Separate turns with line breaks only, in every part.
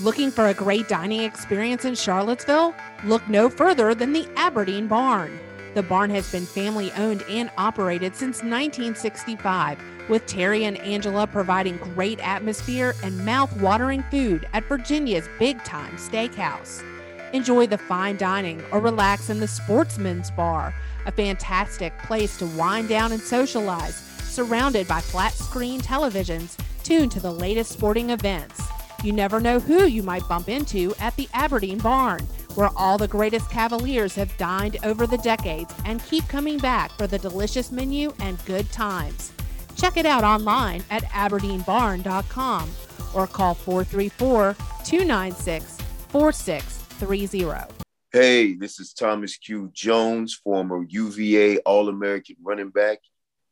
Looking for a great dining experience in Charlottesville? Look no further than the Aberdeen Barn. The barn has been family owned and operated since 1965, with Terry and Angela providing great atmosphere and mouth-watering food at Virginia's Big Time Steakhouse. Enjoy the fine dining or relax in the Sportsman's Bar, a fantastic place to wind down and socialize, surrounded by flat screen televisions tuned to the latest sporting events. You never know who you might bump into at the Aberdeen Barn, where all the greatest Cavaliers have dined over the decades and keep coming back for the delicious menu and good times. Check it out online at aberdeenbarn.com or call 434 296 4630.
Hey, this is Thomas Q. Jones, former UVA All American running back,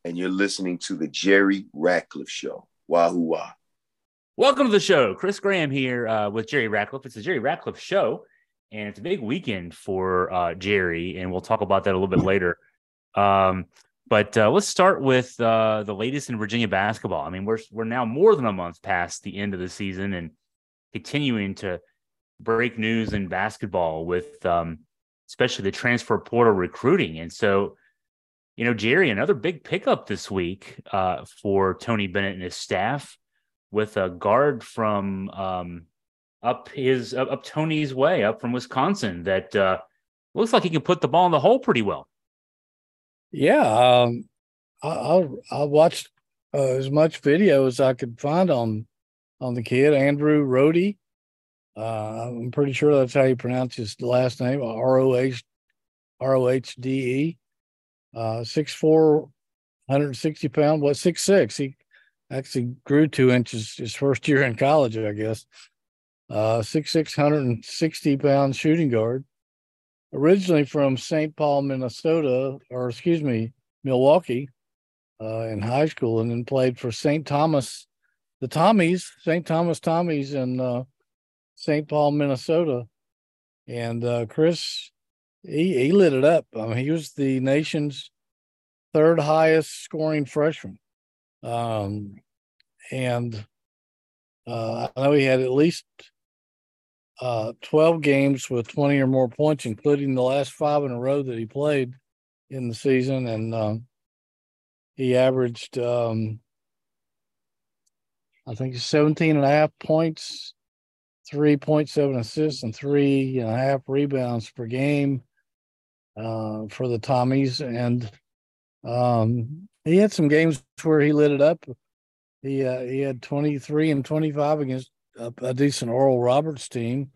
and you're listening to The Jerry Ratcliffe Show. Wahoo wah.
Welcome to the show. Chris Graham here uh, with Jerry Ratcliffe. It's the Jerry Ratcliffe Show, and it's a big weekend for uh, Jerry, and we'll talk about that a little bit later. Um, but uh, let's start with uh, the latest in Virginia basketball. I mean, we're we're now more than a month past the end of the season, and continuing to break news in basketball with um, especially the transfer portal recruiting. And so, you know, Jerry, another big pickup this week uh, for Tony Bennett and his staff with a guard from um, up his up, Tony's way, up from Wisconsin, that uh, looks like he can put the ball in the hole pretty well.
Yeah, um, I, I, I watched uh, as much video as I could find on on the kid Andrew Rohde. Uh, I'm pretty sure that's how you pronounce his last name, R O H R O H D E. Uh, six four, 160 pound. What six six? He actually grew two inches his first year in college, I guess. Uh, six six hundred and sixty pound shooting guard, originally from St. Paul, Minnesota, or excuse me, Milwaukee, uh, in high school, and then played for St. Thomas, the Tommies, St. Thomas Tommies, in uh, St. Paul, Minnesota. And uh, Chris, he he lit it up. I mean, he was the nation's third highest scoring freshman. Um, and uh, I know he had at least uh, 12 games with 20 or more points, including the last five in a row that he played in the season. And um, he averaged, um, I think, 17 and a half points, 3.7 assists, and three and a half rebounds per game uh, for the Tommies. And um, he had some games where he lit it up. He uh, he had 23 and 25 against a, a decent Oral Roberts team,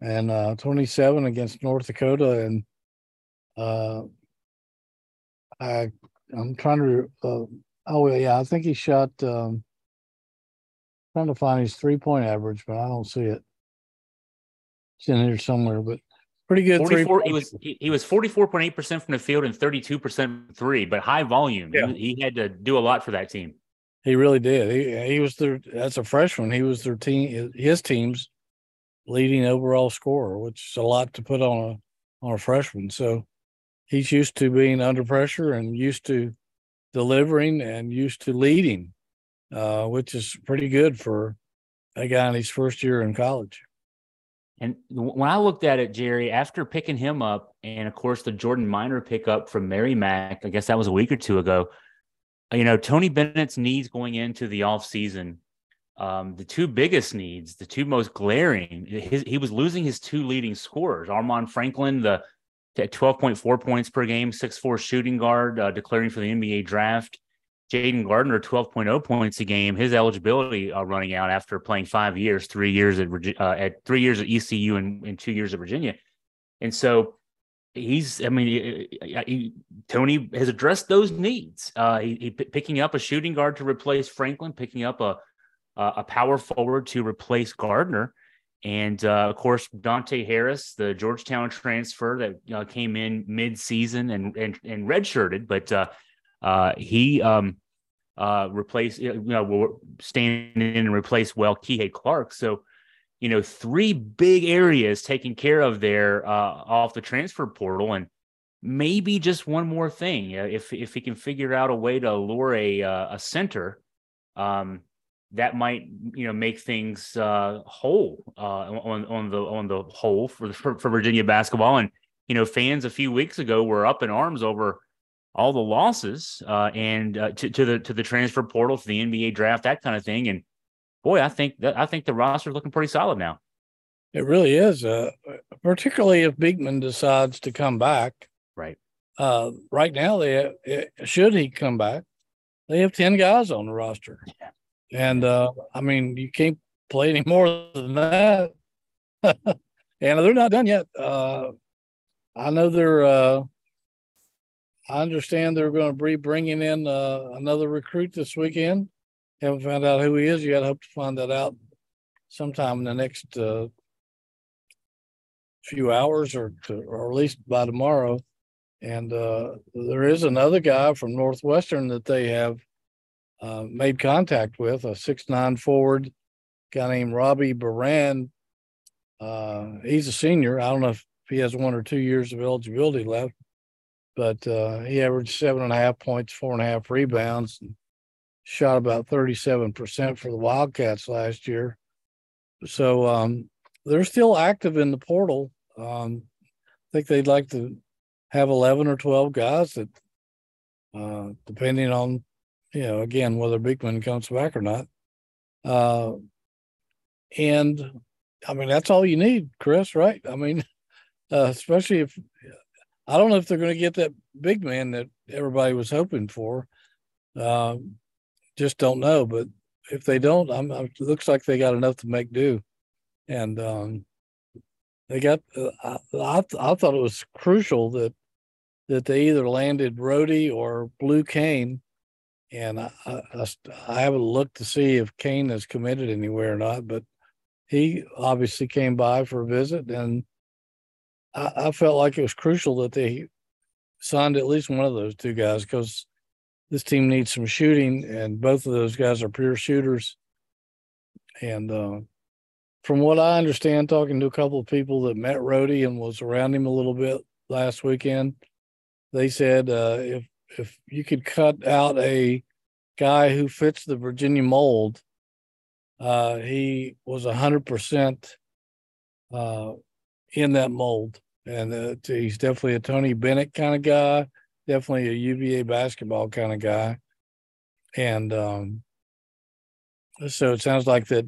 and uh, 27 against North Dakota. And uh, I I'm trying to uh, oh yeah, I think he shot. Um, trying to find his three point average, but I don't see it. It's in here somewhere, but pretty good.
44, he was he, he was 44.8% from the field and 32% three, but high volume. Yeah. He, he, had to do a lot for that team.
He really did. He he was their as a freshman, he was their team his team's leading overall scorer, which is a lot to put on a on a freshman. So he's used to being under pressure and used to delivering and used to leading, uh, which is pretty good for a guy in his first year in college.
And when I looked at it, Jerry, after picking him up, and of course the Jordan Minor pickup from Mary Merrimack, I guess that was a week or two ago. You know, Tony Bennett's needs going into the offseason, um, the two biggest needs, the two most glaring, his, he was losing his two leading scorers. Armaan Franklin, the at 12.4 points per game, 6'4 shooting guard, uh, declaring for the NBA draft. Jayden Gardner, 12.0 points a game. His eligibility uh, running out after playing five years, three years at uh, at three years at ECU and, and, two years at Virginia, and so he's. I mean, he, he, Tony has addressed those needs. Uh, he, he, picking up a shooting guard to replace Franklin, picking up a a power forward to replace Gardner, and uh, of course Dante Harris, the Georgetown transfer that uh, came in mid season and and, and redshirted, but uh, he um, uh, replaced, you know, stand in and replace well Kihei Clark. So, you know, three big areas taken care of there uh, off the transfer portal, and maybe just one more thing. If if he can figure out a way to lure a uh, a center, um, that might you know make things uh, whole uh, on on the on the whole for, for for Virginia basketball. And you know, fans a few weeks ago were up in arms over all the losses uh, and uh, to, to the to the transfer portal, to the NBA draft, that kind of thing. And boy, I think that I think the roster is looking pretty solid now.
It really is, uh, particularly if Beekman decides to come back.
Right.
Uh, right now, they should he come back, they have ten guys on the roster, yeah. and uh, I mean you can't play any more than that. and they're not done yet. Uh, I know they're. I understand they're going to be bringing in uh, another recruit this weekend. Haven't found out who he is yet. Hope to find that out sometime in the next uh, few hours, or to, or at least by tomorrow. And uh, there is another guy from Northwestern that they have uh, made contact with, a six nine forward guy named Robbie Beran. Uh, he's a senior. I don't know if he has one or two years of eligibility left, but uh, he averaged seven and a half points, four and a half rebounds, and shot about 37% for the Wildcats last year. So um, they're still active in the portal. Um, I think they'd like to have 11 or 12 guys that, uh, depending on, you know, again, whether Beekman comes back or not. Uh, and I mean, that's all you need, Chris, right? I mean, uh, especially if I don't know if they're going to get that big man that everybody was hoping for. Um, just don't know. But if they don't, I'm, it looks like they got enough to make do. And um, they got. Uh, I, I, I thought it was crucial that that they either landed Rohde or Blue Cain. And I, I, I haven't looked to see if Cain has committed anywhere or not, but he obviously came by for a visit and I, I felt like it was crucial that they signed at least one of those two guys because this team needs some shooting, and both of those guys are pure shooters. And uh, from what I understand, talking to a couple of people that met Rohde and was around him a little bit last weekend, they said uh, if if you could cut out a guy who fits the Virginia mold, uh, he was hundred percent uh, in that mold and uh, he's definitely a Tony Bennett kind of guy, definitely a UVA basketball kind of guy, and um, so it sounds like that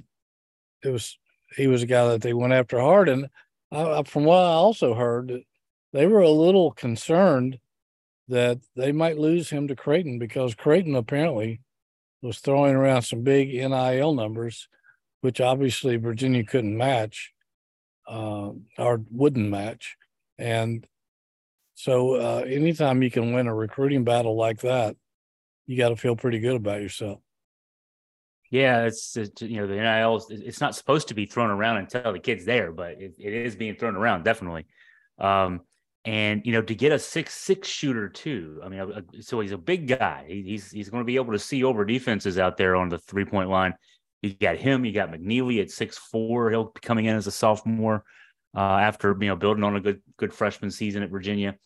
it was he was a guy that they went after hard. And I, from what I also heard, they were a little concerned that they might lose him to Creighton because Creighton apparently was throwing around some big NIL numbers, which obviously Virginia couldn't match uh, or wouldn't match. And so, uh, anytime you can win a recruiting battle like that, you got to feel pretty good about yourself.
Yeah, it's, it's, you know the NIL. It's not supposed to be thrown around until the kid's there, but it, it is being thrown around definitely. Um, and you know to get a six six shooter too. I mean, a, a, so he's a big guy. He, he's he's going to be able to see over defenses out there on the three point line. You got him. You got McKneely at six four. He'll be coming in as a sophomore uh, after you know building on a good good freshman season at Virginia.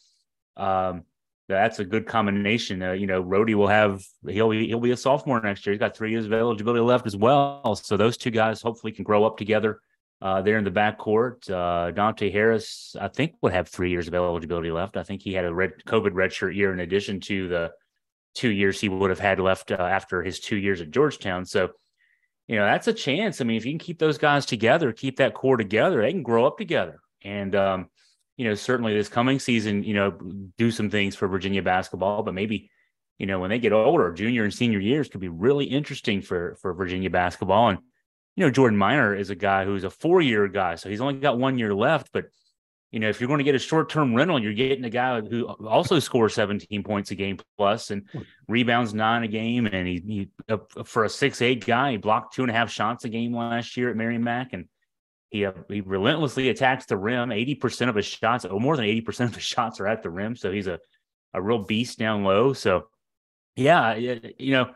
Um, that's a good combination. Uh, you know, Rohde will have he'll be, he'll be a sophomore next year. He's got three years of eligibility left as well. So those two guys hopefully can grow up together uh, there in the backcourt. Uh, Dante Harris, I think, would have three years of eligibility left. I think he had a red COVID redshirt year in addition to the two years he would have had left uh, after his two years at Georgetown. So you know, that's a chance. I mean, if you can keep those guys together, keep that core together, they can grow up together. And, um, you know, certainly this coming season, you know, do some things for Virginia basketball, but maybe, you know, when they get older, junior and senior years could be really interesting for for Virginia basketball. And, you know, Jordan Minor is a guy who's a four year guy, so he's only got one year left, but you know, if you're going to get a short term rental, you're getting a guy who also scores 17 points a game plus and hmm. rebounds nine a game. And he, he uh, for a six eight guy, he blocked two and a half shots a game last year at Merrimack, and he uh, he relentlessly attacks the rim. 80 percent of his shots, or more than 80 percent of his shots, are at the rim. So he's a a real beast down low. So yeah, you know.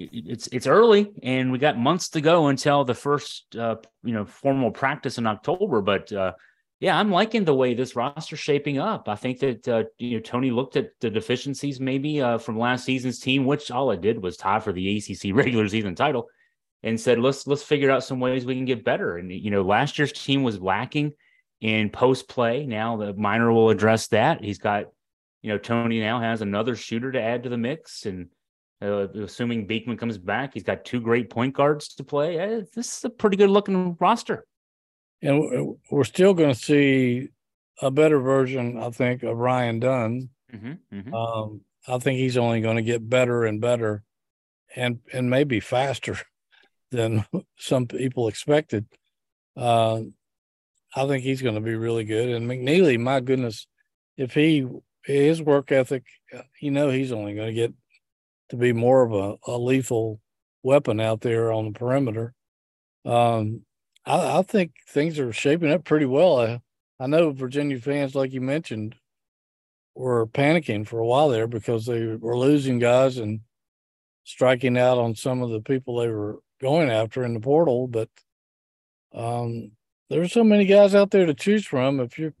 It's it's early, and we got months to go until the first uh, you know formal practice in October. But uh, yeah, I'm liking the way this roster's shaping up. I think that uh, you know Tony looked at the deficiencies maybe uh, from last season's team, which all it did was tie for the ACC regular season title. and said, let's let's figure out some ways we can get better. And you know, last year's team was lacking in post play. Now the Minor will address that. He's got, you know, Tony now has another shooter to add to the mix, and uh, assuming Beekman comes back, he's got two great point guards to play. Uh, this is a pretty good looking roster.
And we're still going to see a better version, I think, of Ryan Dunn. Mm-hmm, mm-hmm. Um, I think he's only going to get better and better, and and maybe faster than some people expected. Uh, I think he's going to be really good. And McKneely, my goodness, if he his work ethic, you know, he's only going to get to be more of a, a lethal weapon out there on the perimeter. Um, I, I, think things are shaping up pretty well. I, I know Virginia fans, like you mentioned, were panicking for a while there because they were losing guys and striking out on some of the people they were going after in the portal. But um, there's so many guys out there to choose from. If you're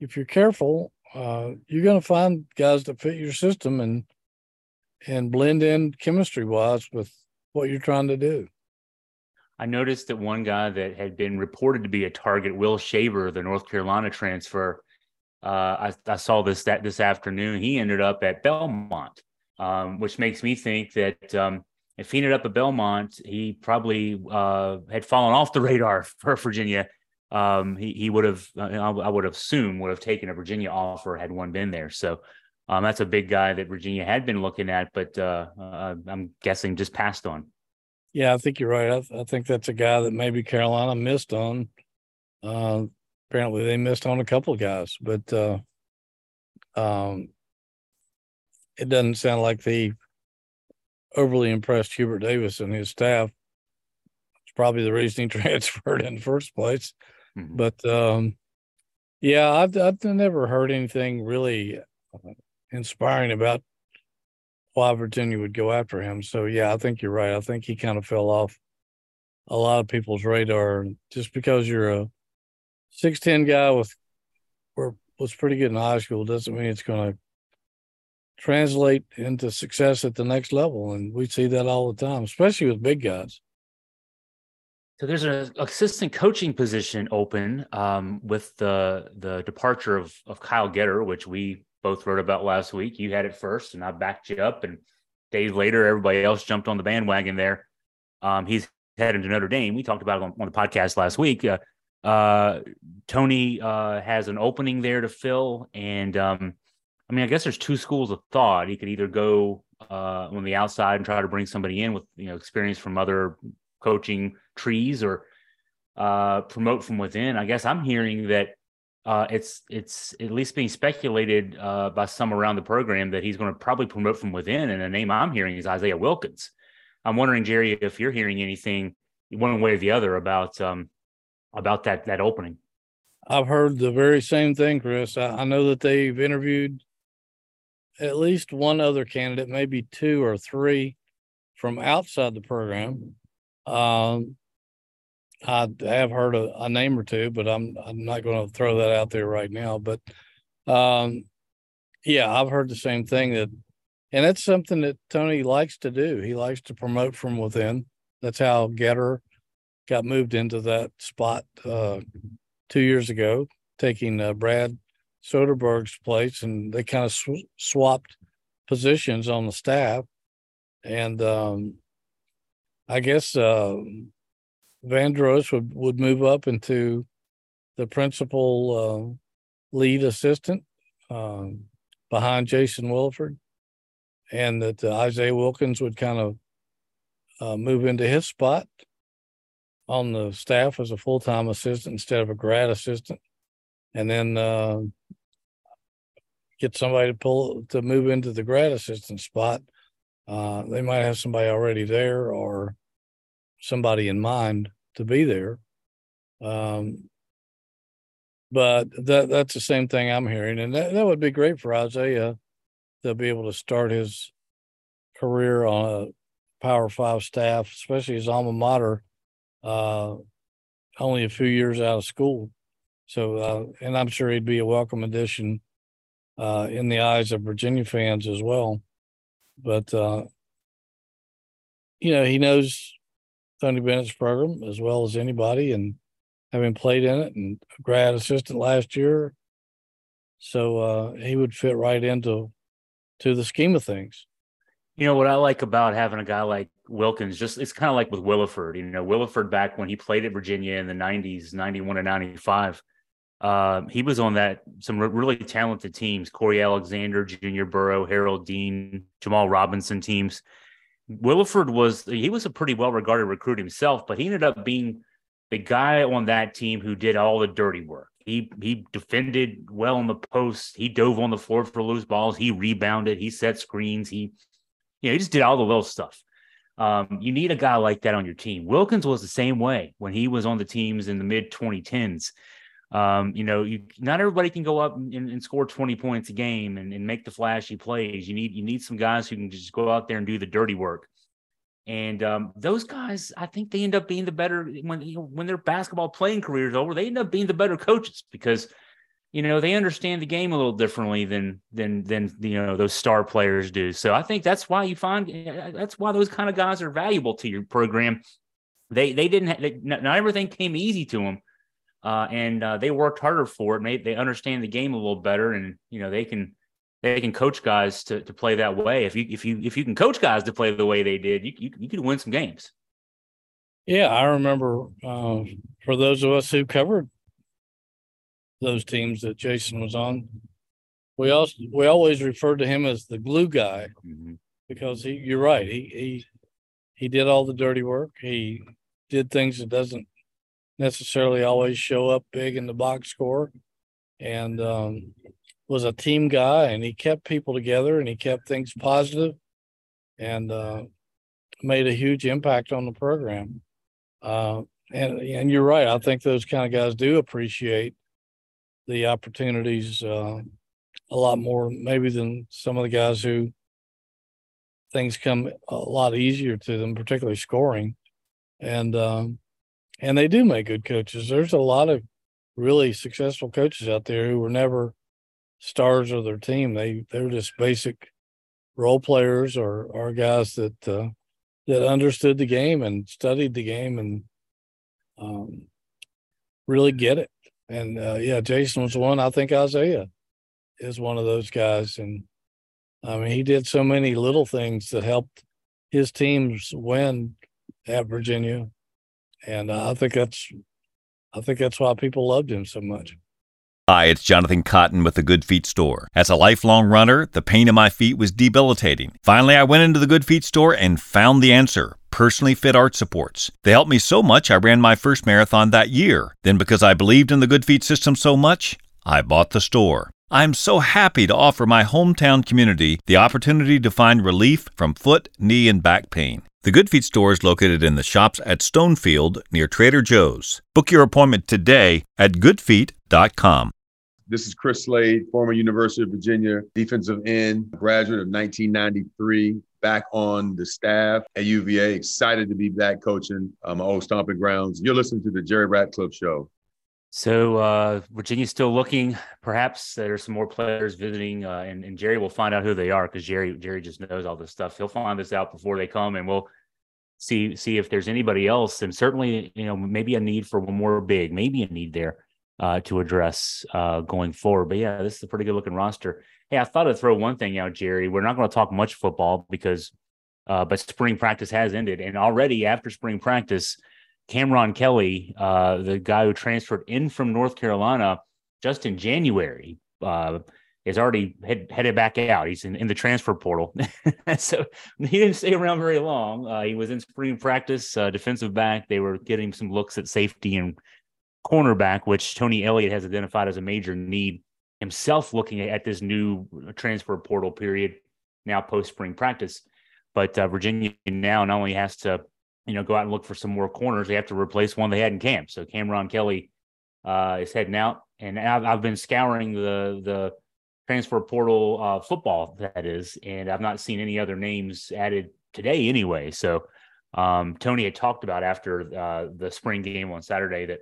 if you're careful, uh, you're going to find guys that fit your system and and blend in chemistry wise with what you're trying to do.
I noticed that one guy that had been reported to be a target, Will Shaver, the North Carolina transfer. Uh, I, I, saw this that this afternoon. He ended up at Belmont, um, which makes me think that um, if he ended up at Belmont, he probably uh, had fallen off the radar for Virginia. Um, he he would have, uh, I would assume, would have taken a Virginia offer had one been there. So um, that's a big guy that Virginia had been looking at, but uh, uh, I'm guessing just passed on.
Yeah, I think you're right. I, th- I, think that's a guy that maybe Carolina missed on. Uh, apparently, they missed on a couple of guys, but uh, um, it doesn't sound like they overly impressed Hubert Davis and his staff. It's probably the reason he transferred in the first place. Mm-hmm. But um, yeah, I've, I've never heard anything really inspiring about why Virginia would go after him. So yeah, I think you're right. I think he kind of fell off a lot of people's radar just because you're a six ten guy with or was pretty good in high school doesn't mean it's going to translate into success at the next level. And we see that all the time, especially with big guys.
So there's an assistant coaching position open um, with the the departure of of Kyle Getter, which we both wrote about last week. You had it first, and I backed you up. And days later, everybody else jumped on the bandwagon there. Um, he's headed to Notre Dame. We talked about it on, on the podcast last week. Uh, uh, Tony uh, has an opening there to fill, and um, I mean, I guess there's two schools of thought. He could either go uh, on the outside and try to bring somebody in with you know experience from other coaching trees, or uh, promote from within. I guess I'm hearing that uh, it's it's at least being speculated uh, by some around the program that he's going to probably promote from within. And the name I'm hearing is Isaiah Wilkins. I'm wondering, Jerry, if you're hearing anything one way or the other about um, about that that opening.
I've heard the very same thing, Chris. I, I know that they've interviewed at least one other candidate, maybe two or three from outside the program. Um, I have heard a, a, name or two, but I'm I'm not going to throw that out there right now. But um, yeah, I've heard the same thing that, and that's something that Tony likes to do. He likes to promote from within. That's how Getter got moved into that spot uh, two years ago, taking uh, Brad Soderberg's place, and they kind of sw- swapped positions on the staff. And um, I guess uh, Vandross would, would move up into the principal uh, lead assistant um, behind Jason Williford, and that uh, Isaiah Wilkins would kind of uh, move into his spot on the staff as a full time assistant instead of a grad assistant, and then uh, get somebody to pull to move into the grad assistant spot. Uh, they might have somebody already there or somebody in mind to be there. Um, but that that's the same thing I'm hearing, and that, that would be great for Isaiah to be able to start his career on a Power Five staff, especially his alma mater, uh, only a few years out of school. So, uh, and I'm sure he'd be a welcome addition uh, in the eyes of Virginia fans as well. But uh, you know, he knows Tony Bennett's program as well as anybody, and having played in it and grad assistant last year, so uh, he would fit right into to the scheme of things.
You know what I like about having a guy like Wilkins, just it's kind of like with Williford. You know, Williford back when he played at Virginia in the '90s, '91 and '95. Uh, he was on that some really talented teams: Cory Alexander, Junior Burrough, Harold Deane, Jamal Robinson teams. Williford was he was a pretty well regarded recruit himself, but he ended up being the guy on that team who did all the dirty work. He he defended well on the post. He dove on the floor for loose balls. He rebounded. He set screens. He, you know, he just did all the little stuff. Um, you need a guy like that on your team. Wilkins was the same way when he was on the teams in the mid 2010s. Um, you know, you not everybody can go up and, and score 20 points a game and, and, make the flashy plays. You need you need some guys who can just go out there and do the dirty work. And um, those guys, I think they end up being the better when you know, when their basketball playing career is over. They end up being the better coaches because you know they understand the game a little differently than than than you know those star players do. So I think that's why you find that's why those kind of guys are valuable to your program. They they didn't they, not everything came easy to them uh, and uh, they worked harder for it. Maybe they understand the game a little better, and you know they can they can coach guys to to play that way. If you if you if you can coach guys to play the way they did, you you, you could win some games.
Yeah, I remember uh, for those of us who covered those teams that Jason was on, we also we always referred to him as the glue guy mm-hmm. because he you're right he he he did all the dirty work. He did things that doesn't necessarily always show up big in the box score and um, was a team guy and he kept people together and he kept things positive and uh, made a huge impact on the program. Uh, and and you're right. I think those kind of guys do appreciate the opportunities uh, a lot more, maybe than some of the guys who things come a lot easier to them, particularly scoring. And um, and they do make good coaches. There's a lot of really successful coaches out there who were never stars of their team. They they're just basic role players or or guys that uh, that understood the game and studied the game and um, really get it. And uh, yeah, Jason was one. I think Isaiah is one of those guys, and I mean he did so many little things that helped his teams win at Virginia and uh, I think that's I think that's why people loved him so much.
Hi, it's Jonathan Cotton with the Good Feet store. As a lifelong runner, the pain in my feet was debilitating. Finally, I went into the Good Feet store and found the answer personally fit arch supports. They helped me so much I ran my first marathon that year. Then, because I believed in the Good Feet system so much, I bought the store. I'm so happy to offer my hometown community the opportunity to find relief from foot, knee, and back pain. The Good Feet store is located in the shops at Stonefield near Trader Joe's. Book your appointment today at goodfeet.com.
This is Chris Slade, former University of Virginia defensive end, graduate of 1993, back on the staff at UVA. Excited to be back coaching um, my old stomping grounds. You're listening to the Jerry Ratcliffe Show.
So uh, Virginia's still looking. Perhaps there's some more players visiting, uh, and, and Jerry will find out who they are because Jerry Jerry just knows all this stuff. He'll find this out before they come, and we'll see see if there's anybody else. And certainly, you know, maybe a need for one more big, maybe a need there uh, to address uh, going forward. But yeah, this is a pretty good looking roster. Hey, I thought I'd throw one thing out, Jerry. We're not going to talk much football because, uh, but spring practice has ended, and already after spring practice Cameron Kelly, uh, the guy who transferred in from North Carolina just in January, uh, is already head, headed back out. He's in, in the transfer portal. so he didn't stay around very long. Uh, he was in spring practice, uh, defensive back. They were getting some looks at safety and cornerback, which Tony Elliott has identified as a major need himself looking at this new transfer portal period now post spring practice. But uh, Virginia now not only has to you know, go out and look for some more corners. They have to replace one they had in camp. So Cameron Kelly uh, is heading out, and I've, I've, been scouring the the transfer portal uh, football that is, and I've not seen any other names added today anyway. So um, Tony had talked about after uh, the spring game on Saturday that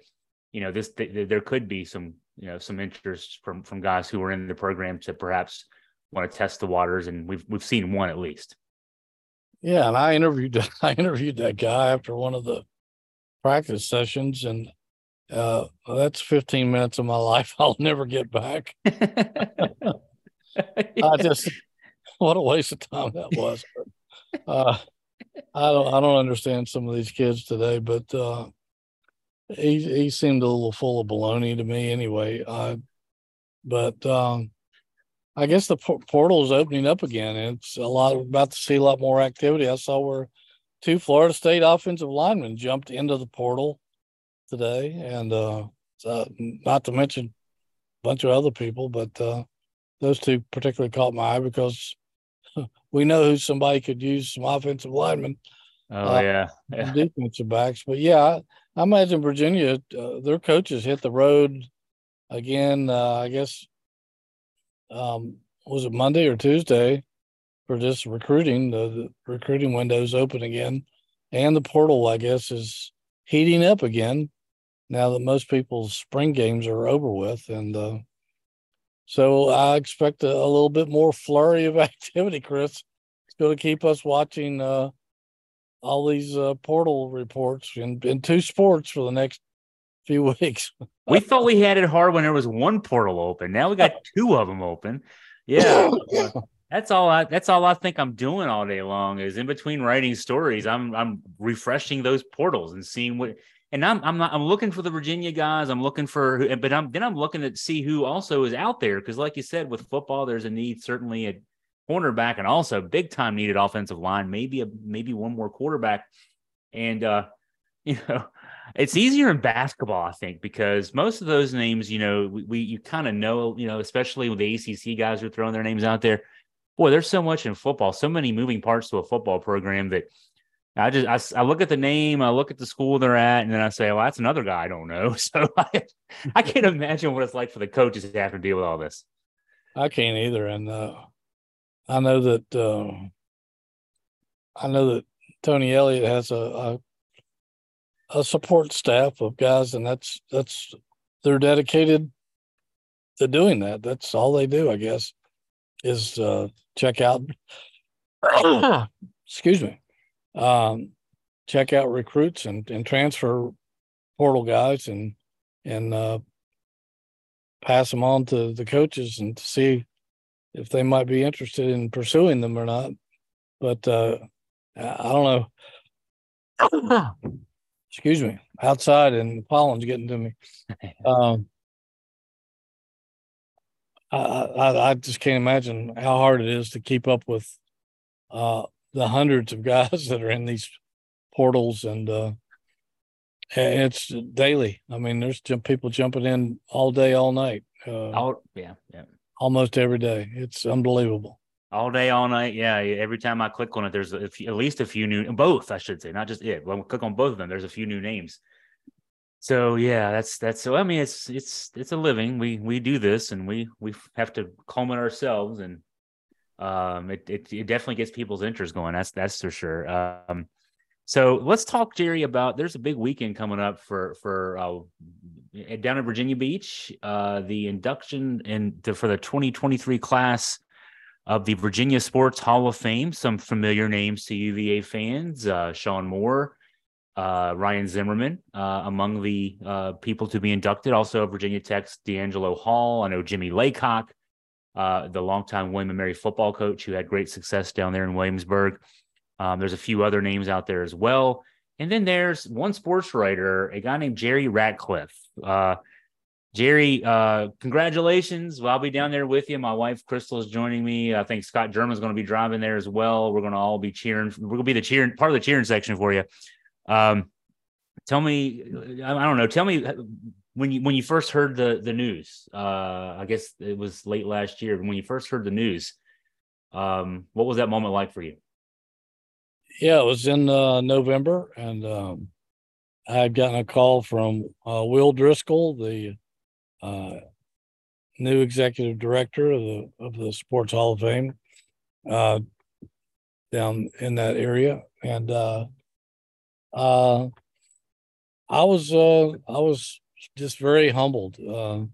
you know this th- there could be some you know some interest from from guys who were in the program to perhaps want to test the waters, and we've we've seen one at least.
Yeah, and I interviewed I interviewed that guy after one of the practice sessions, and uh, that's 15 minutes of my life I'll never get back. I just what a waste of time that was. Uh, I don't I don't understand some of these kids today, but uh, he he seemed a little full of baloney to me anyway. Uh, but um, I guess the portal is opening up again. And it's a lot about to see a lot more activity. I saw where two Florida State offensive linemen jumped into the portal today, and uh, not to mention a bunch of other people, but uh, those two particularly caught my eye because we know who somebody could use some offensive linemen.
Oh uh, yeah, yeah.
defensive backs. But yeah, I, I imagine Virginia, uh, their coaches hit the road again. Uh, I guess um, was it Monday or Tuesday for just recruiting. The, the recruiting window's open again, and the portal, I guess, is heating up again now that most people's spring games are over with, and uh, so I expect a, a, little bit more flurry of activity, Chris. It's going to keep us watching uh, all these uh, portal reports in, in two sports for the next few weeks.
we thought we had it hard when there was one portal open. Now we got two of them open. Yeah. that's all I that's all I think I'm doing all day long is in between writing stories, I'm I'm refreshing those portals and seeing what and I'm I'm not I'm looking for the Virginia guys. I'm looking for, but I'm then I'm looking to see who also is out there because, like you said, with football, there's a need certainly at cornerback and also big time needed offensive line. Maybe a maybe one more quarterback, and uh, you know, it's easier in basketball, I think, because most of those names, you know, we, we you kind of know, you know, especially with the ACC guys who are throwing their names out there. Boy, there's so much in football, so many moving parts to a football program that I just I, I, look at the name, I look at the school they're at, and then I say, well, that's another guy I don't know. So I, I can't imagine what it's like for the coaches to have to deal with all this.
I can't either, and uh, I know that uh, I know that Tony Elliott has a, a a support staff of guys, and that's that's they're dedicated to doing that. That's all they do, I guess, is uh, check out. excuse me um, check out recruits and, and transfer portal guys and and uh, pass them on to the coaches and to see if they might be interested in pursuing them or not. But uh, I don't know. Excuse me. Outside and the pollen's getting to me. Um, I, I, I just can't imagine how hard it is to keep up with uh, the hundreds of guys that are in these portals and uh it's daily. I mean, there's people jumping in all day, all night.
Uh, all, yeah, yeah.
Almost every day. It's unbelievable.
All day, all night. Yeah. Every time I click on it, there's a few, at least a few new, both, I should say, not just it. When I click on both of them, there's a few new names. So yeah, that's that's so. I mean, it's it's it's a living. We we do this, and we we have to calm it ourselves, and um, it, it, it definitely gets people's interest going. That's that's for sure. Um, so let's talk, Jerry, about there's a big weekend coming up for for uh, down at Virginia Beach. Uh, the induction in for the 2023 class of the Virginia Sports Hall of Fame. Some familiar names to UVA fans: uh, Shawn Moore, uh, Ryan Zimmerman, uh, among the uh, people to be inducted. Also, Virginia Tech's DeAngelo Hall. I know Jimmy Laycock uh, the longtime William and Mary football coach who had great success down there in Williamsburg. Um, there's a few other names out there as well. And then there's one sports writer, a guy named Jerry Ratcliffe. Uh, Jerry, uh, congratulations. Well, I'll be down there with you. My wife, Crystal, is joining me. I think Scott German's going to be driving there as well. We're going to all be cheering. We're going to be the cheering part of the cheering section for you. Um, tell me, I don't know, tell me when you when you first heard the the news, uh, I guess it was late last year. When you first heard the news, um, what was that moment like for you?
Yeah, it was in uh, November, and um, I had gotten a call from uh, Will Driscoll, the uh, new executive director of the of the Sports Hall of Fame, uh, down in that area, and uh, I was I was just very humbled. Uh,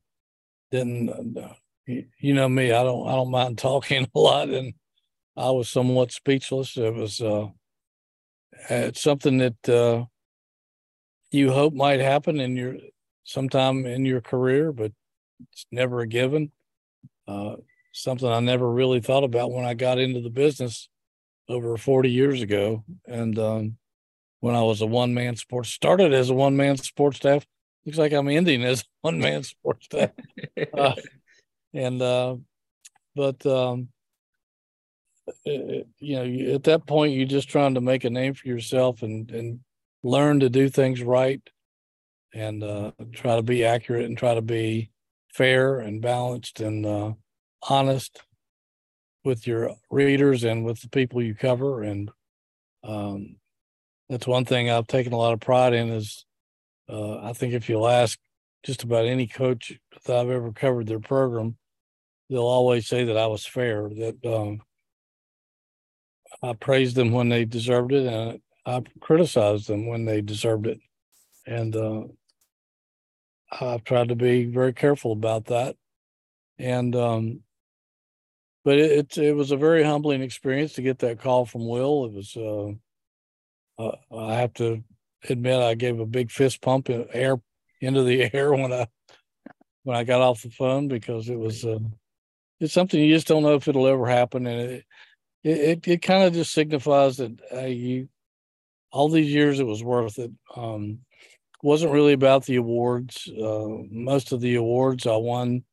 didn't uh, you know me? I don't I don't mind talking a lot, and I was somewhat speechless. It was uh, it's something that uh, you hope might happen in your sometime in your career, but it's never a given. Uh, something I never really thought about when I got into the business over 40 years ago. And um, when I was a one man sports, started as a one man sports staff. Looks like I'm ending as one man sports staff. Uh, and, uh, but, um, you know, at that point, you're just trying to make a name for yourself and, and learn to do things right and uh, try to be accurate and try to be fair and balanced and uh, honest with your readers and with the people you cover. And um, that's one thing I've taken a lot of pride in is uh, I think if you'll ask just about any coach that I've ever covered their program, they'll always say that I was fair, that um, I praised them when they deserved it and I criticized them when they deserved it. And uh, I've tried to be very careful about that. And um, but it, it, it was a very humbling experience to get that call from Will. It was uh, uh, I have to admit I gave a big fist pump in air into the air when I when I got off the phone because it was uh, it's something you just don't know if it'll ever happen, and it it it, it kind of just signifies that uh, you all these years it was worth it. Um, wasn't really about the awards. Uh, most of the awards I won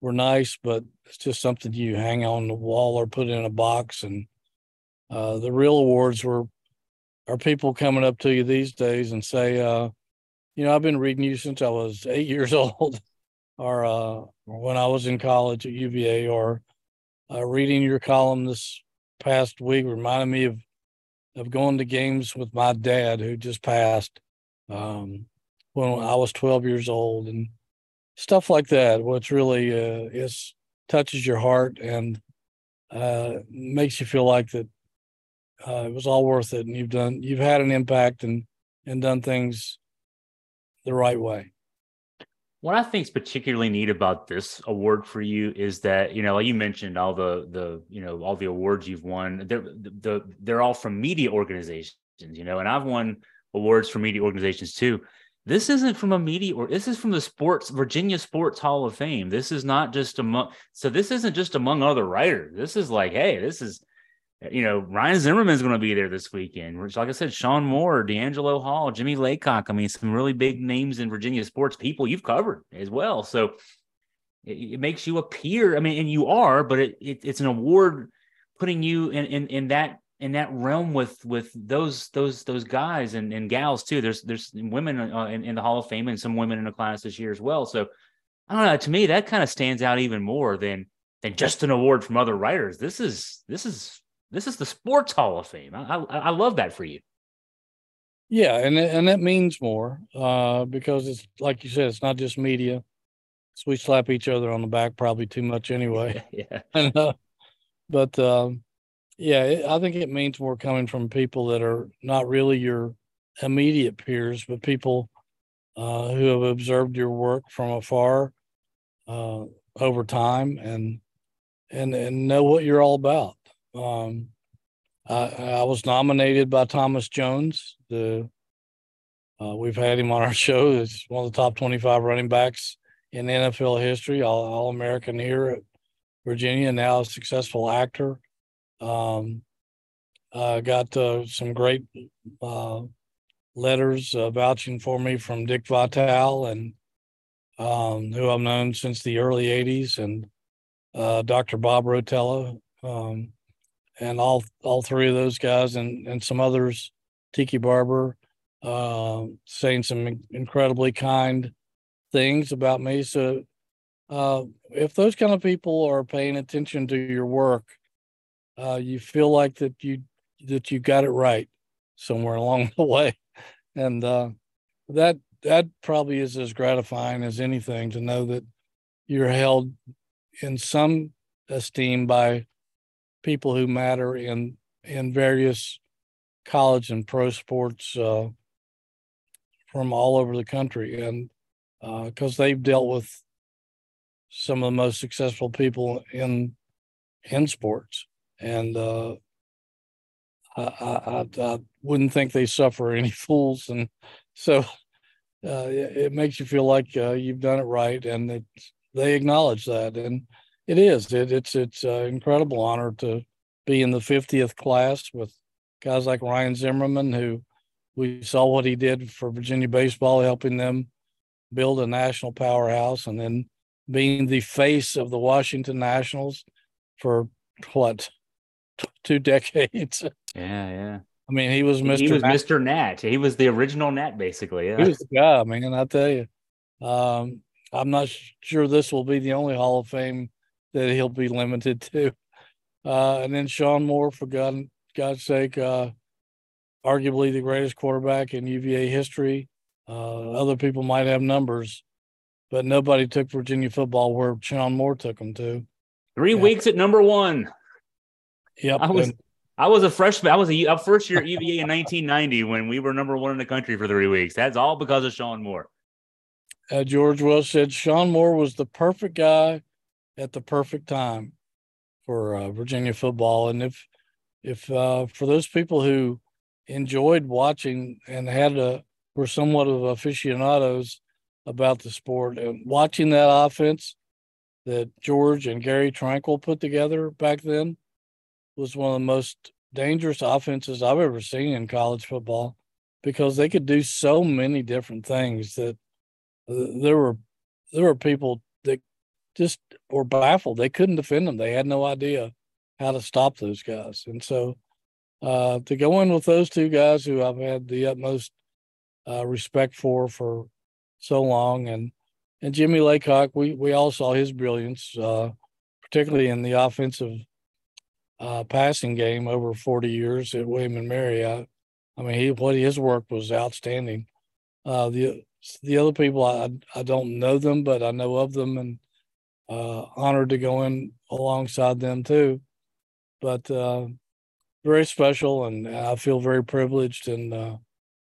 were nice, but it's just something you hang on the wall or put in a box. And uh, the real awards were are people coming up to you these days and say, uh, you know, I've been reading you since I was eight years old, or uh, when I was in college at UVA, or uh, reading your column this past week reminded me of of going to games with my dad who just passed um, when I was 12 years old and stuff like that, which really uh, is touches your heart and uh, makes you feel like that uh, it was all worth it, and you've done you've had an impact and and done things the right way.
What I think is particularly neat about this award for you is that you know, like you mentioned, all the the you know all the awards you've won, they're the they're all from media organizations, you know, and I've won awards from media organizations too. This isn't from a media or this is from the sports Virginia Sports Hall of Fame. This is not just among so this isn't just among other writers. This is like, hey, this is you know, Ryan Zimmerman's going to be there this weekend. Which, like I said, Shawn Moore, DeAngelo Hall, Jimmy Laycock. I mean, some really big names in Virginia sports people you've covered as well. So it, it makes you appear. I mean, and you are, but it, it, it's an award putting you in, in in that in that realm with with those those those guys and, and gals too. There's there's women uh, in, in the Hall of Fame and some women in the class this year as well. So I don't know. To me, that kind of stands out even more than than just an award from other writers. This is this is this is the Sports Hall of Fame. I I, I love that for you.
Yeah, and and that means more uh, because it's like you said, it's not just media. So we slap each other on the back probably too much anyway.
yeah.
And, uh, but um, yeah, it, I think it means more coming from people that are not really your immediate peers, but people uh, who have observed your work from afar uh, over time and and and know what you're all about. Um, I, I, was nominated by Thomas Jones. The uh, we've had him on our show. It's one of the top 25 running backs in NFL history, all, all American here at Virginia. Now a successful actor. Um, I got uh, some great uh, letters uh, vouching for me from Dick Vitale and um, who I've known since the early 80s, and uh, Dr. Bob Rotella, um, and all all three of those guys, and and some others, Tiki Barber, uh, saying some incredibly kind things about me. So, uh, if those kind of people are paying attention to your work, uh, you feel like that you that you got it right somewhere along the way, and uh, that that probably is as gratifying as anything to know that you're held in some esteem by people who matter in in various college and pro sports uh, from all over the country, and because uh, they've dealt with some of the most successful people in in sports. And uh, I, I, I wouldn't think they suffer any fools, and so uh, it, it, makes you feel like uh, you've done it right, and they acknowledge that, and it is. It, it's it's an incredible honor to be in the 50th class with guys like Ryan Zimmerman, who we saw what he did for Virginia baseball, helping them build a national powerhouse, and then being the face of the Washington Nationals for what two decades.
Yeah, yeah.
I mean, he was Mr.
He was Nat. Mr. Nat. He was the original Nat, basically. Yeah.
He was the guy, man. I tell you, um, I'm not sure this will be the only Hall of Fame that he'll be limited to. Uh, and then Shawn Moore, for God, God's sake, uh, arguably the greatest quarterback in UVA history. Uh, other people might have numbers, but nobody took Virginia football where Shawn Moore took them to.
Three yeah. weeks at number one.
Yep.
I was and, I was a freshman. I was a, a first year UVA in 1990 when we were number one in the country for three weeks. That's all because of Shawn Moore.
Uh, George Welsh said Shawn Moore was the perfect guy at the perfect time for uh, Virginia football. And if if uh, for those people who enjoyed watching and had a were somewhat of aficionados about the sport and watching that offense that George and Gary Tranquill put together back then was one of the most dangerous offenses I've ever seen in college football because they could do so many different things that uh, there were there were people just were baffled. They couldn't defend them. They had no idea how to stop those guys. And so uh, to go in with those two guys who I've had the utmost uh, respect for for so long, and and Jimmy Laycock, we we all saw his brilliance, uh, particularly in the offensive uh, passing game over 40 years at William and Mary. I, I mean, he what his work was outstanding. Uh, the the other people, I I don't know them, but I know of them, and uh, honored to go in alongside them too. But uh, very special, and I feel very privileged, and uh,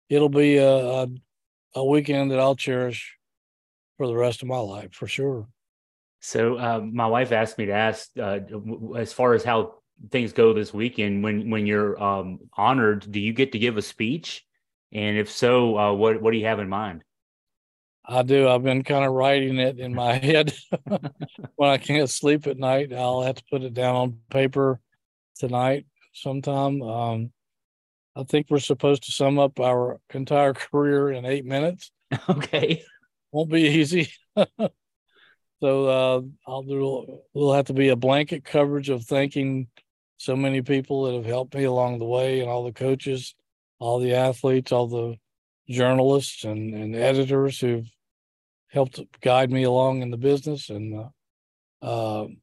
it'll be a, a, a weekend that I'll cherish for the rest of my life for sure.
So uh, my wife asked me to ask, uh, as far as how things go this weekend, when when you're um, honored, do you get to give a speech? And if so, uh, what what do you have in mind?
I do. I've been kind of writing it in my head when I can't sleep at night. I'll have to put it down on paper tonight sometime. Um, I think we're supposed to sum up our entire career in eight minutes.
Okay.
Won't be easy. so uh, I'll do. Will have to be a blanket coverage of thanking so many people that have helped me along the way, and all the coaches, all the athletes, all the journalists and, and editors who've helped guide me along in the business. And uh, um,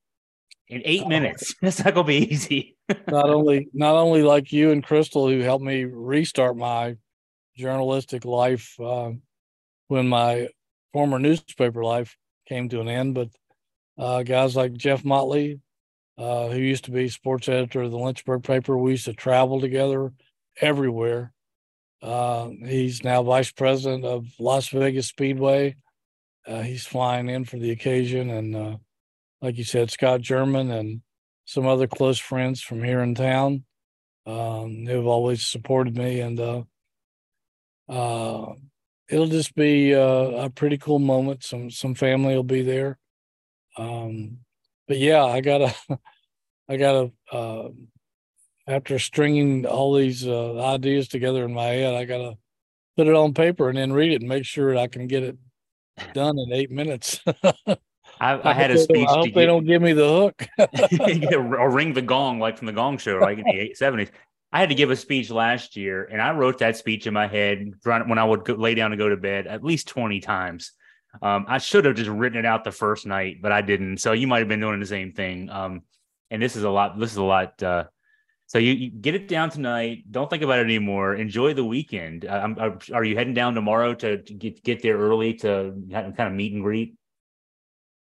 in eight uh, minutes, that's not gonna be easy.
not only not only like you and Crystal who helped me restart my journalistic life uh, when my former newspaper life came to an end, but uh, guys like Jeff Motley, uh, who used to be sports editor of the Lynchburg paper, we used to travel together everywhere. Uh, he's now vice president of Las Vegas Speedway. Uh, he's flying in for the occasion, and uh, like you said, Scott German and some other close friends from here in town um, who've always supported me, and uh, uh, it'll just be uh, a pretty cool moment. Some some family will be there, um, but yeah, I gotta, I gotta. Uh, after stringing all these ideas together in my head, I gotta put it on paper and then read it and make sure I can get it done in eight minutes.
I, I, had a speech.
I hope they get, don't give me the hook
or ring the gong like from the Gong Show, like in the seventies. I had to give a speech last year, and I wrote that speech in my head when I would go, lay down to go to bed at least twenty times. Um, I should have just written it out the first night, but I didn't. So you might have been doing the same thing. Um, and this is a lot. This is a lot. Uh, so you, you, get it down tonight. Don't think about it anymore. Enjoy the weekend. Uh, are, are you heading down tomorrow to, to get get there early to kind of meet and greet?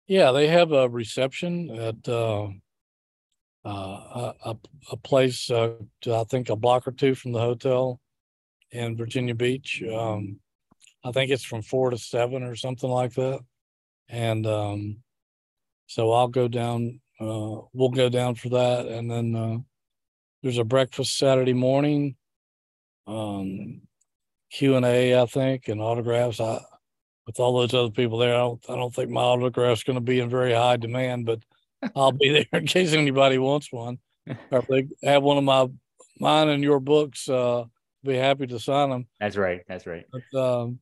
Yeah, they have a reception at uh, uh, a, a place, uh, I think a block or two from the hotel in Virginia Beach. Um, I think it's from four to seven or something like that. And um, so I'll go down, uh, we'll go down for that. And then uh, there's a breakfast Saturday morning, um, Q and A, I think, and autographs. I with all those other people there, I don't, I don't think my autograph's going to be in very high demand, but I'll be there in case anybody wants one. Or if they have one of my mine and your books, uh, be happy to sign them.
That's right. That's right.
But, um,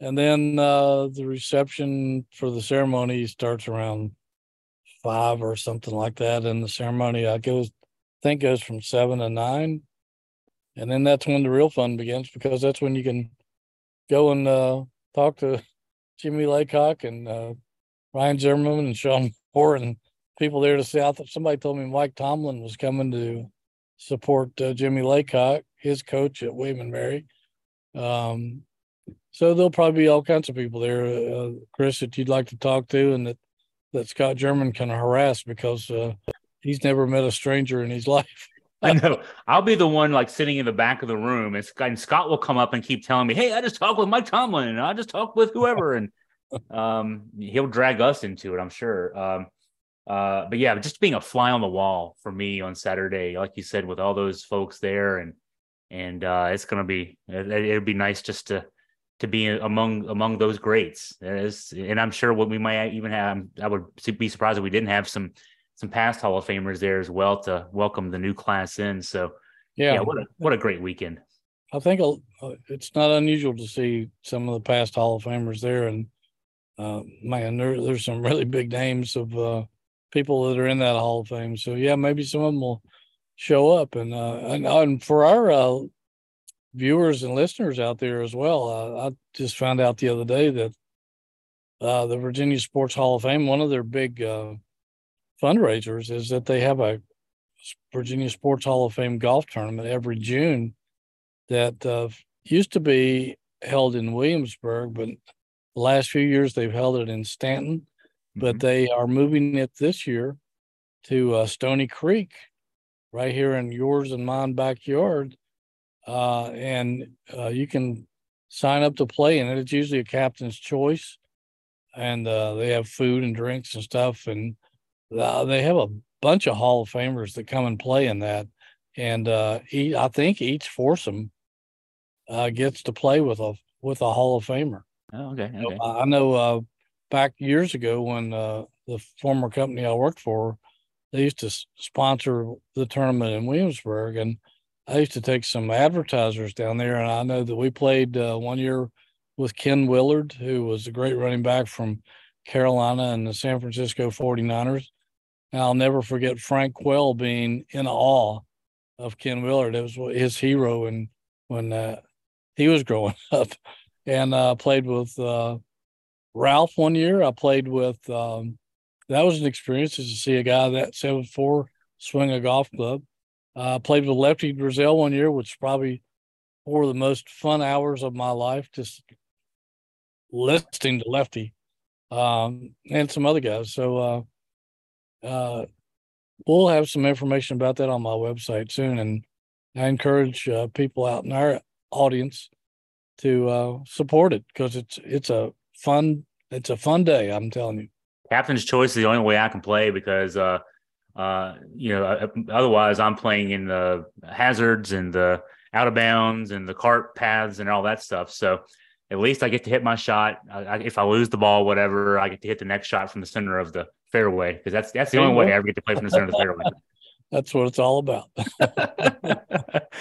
and then uh, the reception for the ceremony starts around five or something like that. And the ceremony I goes, think goes from seven to nine, and then that's when the real fun begins because that's when you can go and uh, talk to Jimmy Laycock and uh, Ryan Zimmerman and Shawn Moore and people there to see. I thought somebody told me Mike Tomlin was coming to support uh, Jimmy Laycock, his coach at William and Mary. Um, so there'll probably be all kinds of people there, uh, Chris, that you'd like to talk to, and that that Scott German can harass because uh, he's never met a stranger in his life.
I know. I'll be the one like sitting in the back of the room, and Scott, and Scott will come up and keep telling me, "Hey, I just talked with Mike Tomlin, and I just talked with whoever," and um, he'll drag us into it, I'm sure. Um, uh, but yeah, just being a fly on the wall for me on Saturday, like you said, with all those folks there, and and uh, it's gonna be it, it'd be nice just to to be among among those greats. and I'm sure what we might even have. I would be surprised if we didn't have some some past Hall of Famers there as well to welcome the new class in. So yeah, yeah what a what a great weekend.
I think uh, it's not unusual to see some of the past Hall of Famers there, and uh, man, there, there's some really big names of uh, people that are in that Hall of Fame. So yeah, maybe some of them will show up, and uh, and, and for our uh, viewers and listeners out there as well. Uh, I just found out the other day that uh, the Virginia Sports Hall of Fame, one of their big uh, fundraisers is that they have a Virginia Sports Hall of Fame golf tournament every June that uh, used to be held in Williamsburg, but the last few years they've held it in Staunton. Mm-hmm. But they are moving it this year to uh, Stony Creek, right here in yours and mine backyard uh, and uh, you can sign up to play in it. It's usually a captain's choice, and uh, they have food and drinks and stuff, and uh, they have a bunch of Hall of Famers that come and play in that. And uh, he, I think each foursome uh, gets to play with a with a Hall of Famer.
Oh, okay. okay.
So I know back years ago when the former company I worked for, they used to sponsor the tournament in Williamsburg, and I used to take some advertisers down there, and I know that we played uh, one year with Ken Willard, who was a great running back from Carolina and the San Francisco 49ers. And I'll never forget Frank Quell being in awe of Ken Willard. It was his hero and when uh, he was growing up. And uh, played with uh, Ralph one year. I played with, um, that was an experience to see a guy that seven four swing a golf club. I uh, played with Lefty Driesell one year, which probably four of the most fun hours of my life, just listening to Lefty um, and some other guys. So uh, we'll have some information about that on my website soon. And I encourage uh, people out in our audience to uh, support it because it's it's a fun it's a fun day. I'm telling you.
Captain's choice is the only way I can play because uh, uh, you know, uh, otherwise I'm playing in the hazards and the out of bounds and the cart paths and all that stuff. So at least I get to hit my shot. I, if I lose the ball, whatever, I get to hit the next shot from the center of the fairway because that's that's the only way I ever get to play from the center of the fairway.
That's what it's all about.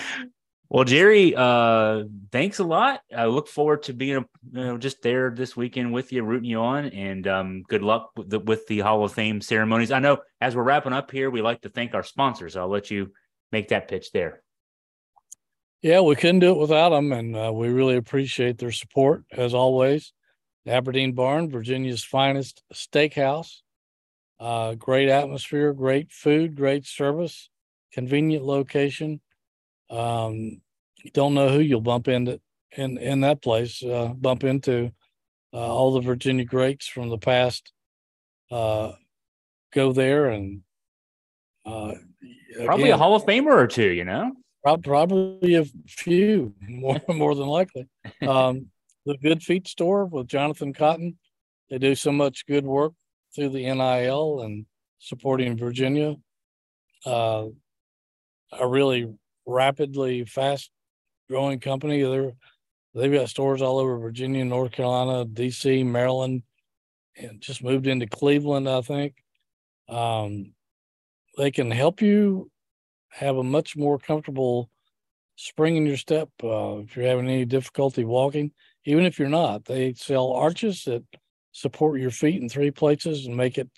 Well, Jerry, uh, thanks a lot. I look forward to being you know, just there this weekend with you, rooting you on, and um, good luck with the, with the Hall of Fame ceremonies. I know as we're wrapping up here, we like to thank our sponsors. I'll let you make that pitch there.
Yeah, we couldn't do it without them, and uh, we really appreciate their support as always. Aberdeen Barn, Virginia's finest steakhouse. Uh, great atmosphere, great food, great service, convenient location um, you don't know who you'll bump into in in that place. Uh, bump into uh, all the Virginia greats from the past. Uh, go there and uh,
probably again, a Hall of Famer or two. You know,
probably a few more more than likely. Um, the Good Feet Store with Jonathan Cotton. They do so much good work through the NIL and supporting Virginia. Uh, a really rapidly fast growing company. They're they've got stores all over Virginia, North Carolina, DC, Maryland, and just moved into Cleveland, I think. Um, they can help you have a much more comfortable spring in your step uh, if you're having any difficulty walking. Even if you're not, they sell arches that support your feet in three places and make it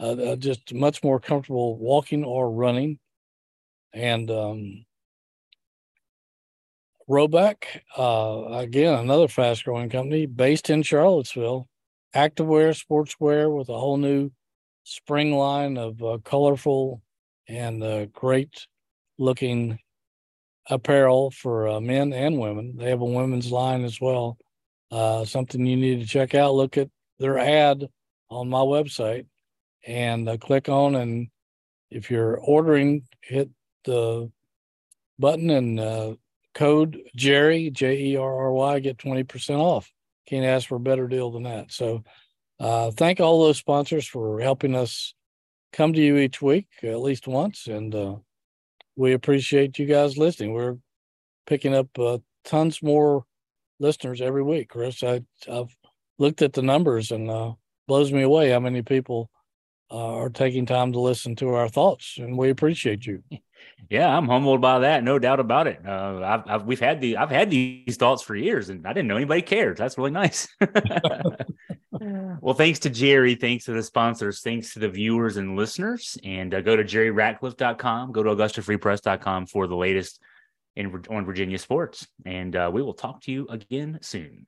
uh, uh, just much more comfortable walking or running. And um, Rhoback, uh, again, another fast growing company based in Charlottesville, activewear, sportswear with a whole new spring line of uh, colorful and uh, great looking apparel for uh, men and women. They have a women's line as well. Uh, something you need to check out. Look at their ad on my website and uh, click on. And if you're ordering, hit the button and uh, code Jerry J E R R Y get twenty percent off. Can't ask for a better deal than that. So, uh, thank all those sponsors for helping us come to you each week at least once, and uh, we appreciate you guys listening. We're picking up uh, tons more listeners every week, Chris. I, I've looked at the numbers and uh, blows me away how many people uh, are taking time to listen to our thoughts, and we appreciate you.
Yeah, I'm humbled by that, no doubt about it. Uh, I've, I've, we've had the I've had these thoughts for years, and I didn't know anybody cared. That's really nice. well, thanks to Jerry, thanks to the sponsors, thanks to the viewers and listeners, and uh, go to jerryratcliffe.com, go to augustafreepress.com for the latest in on Virginia sports, and uh, we will talk to you again soon.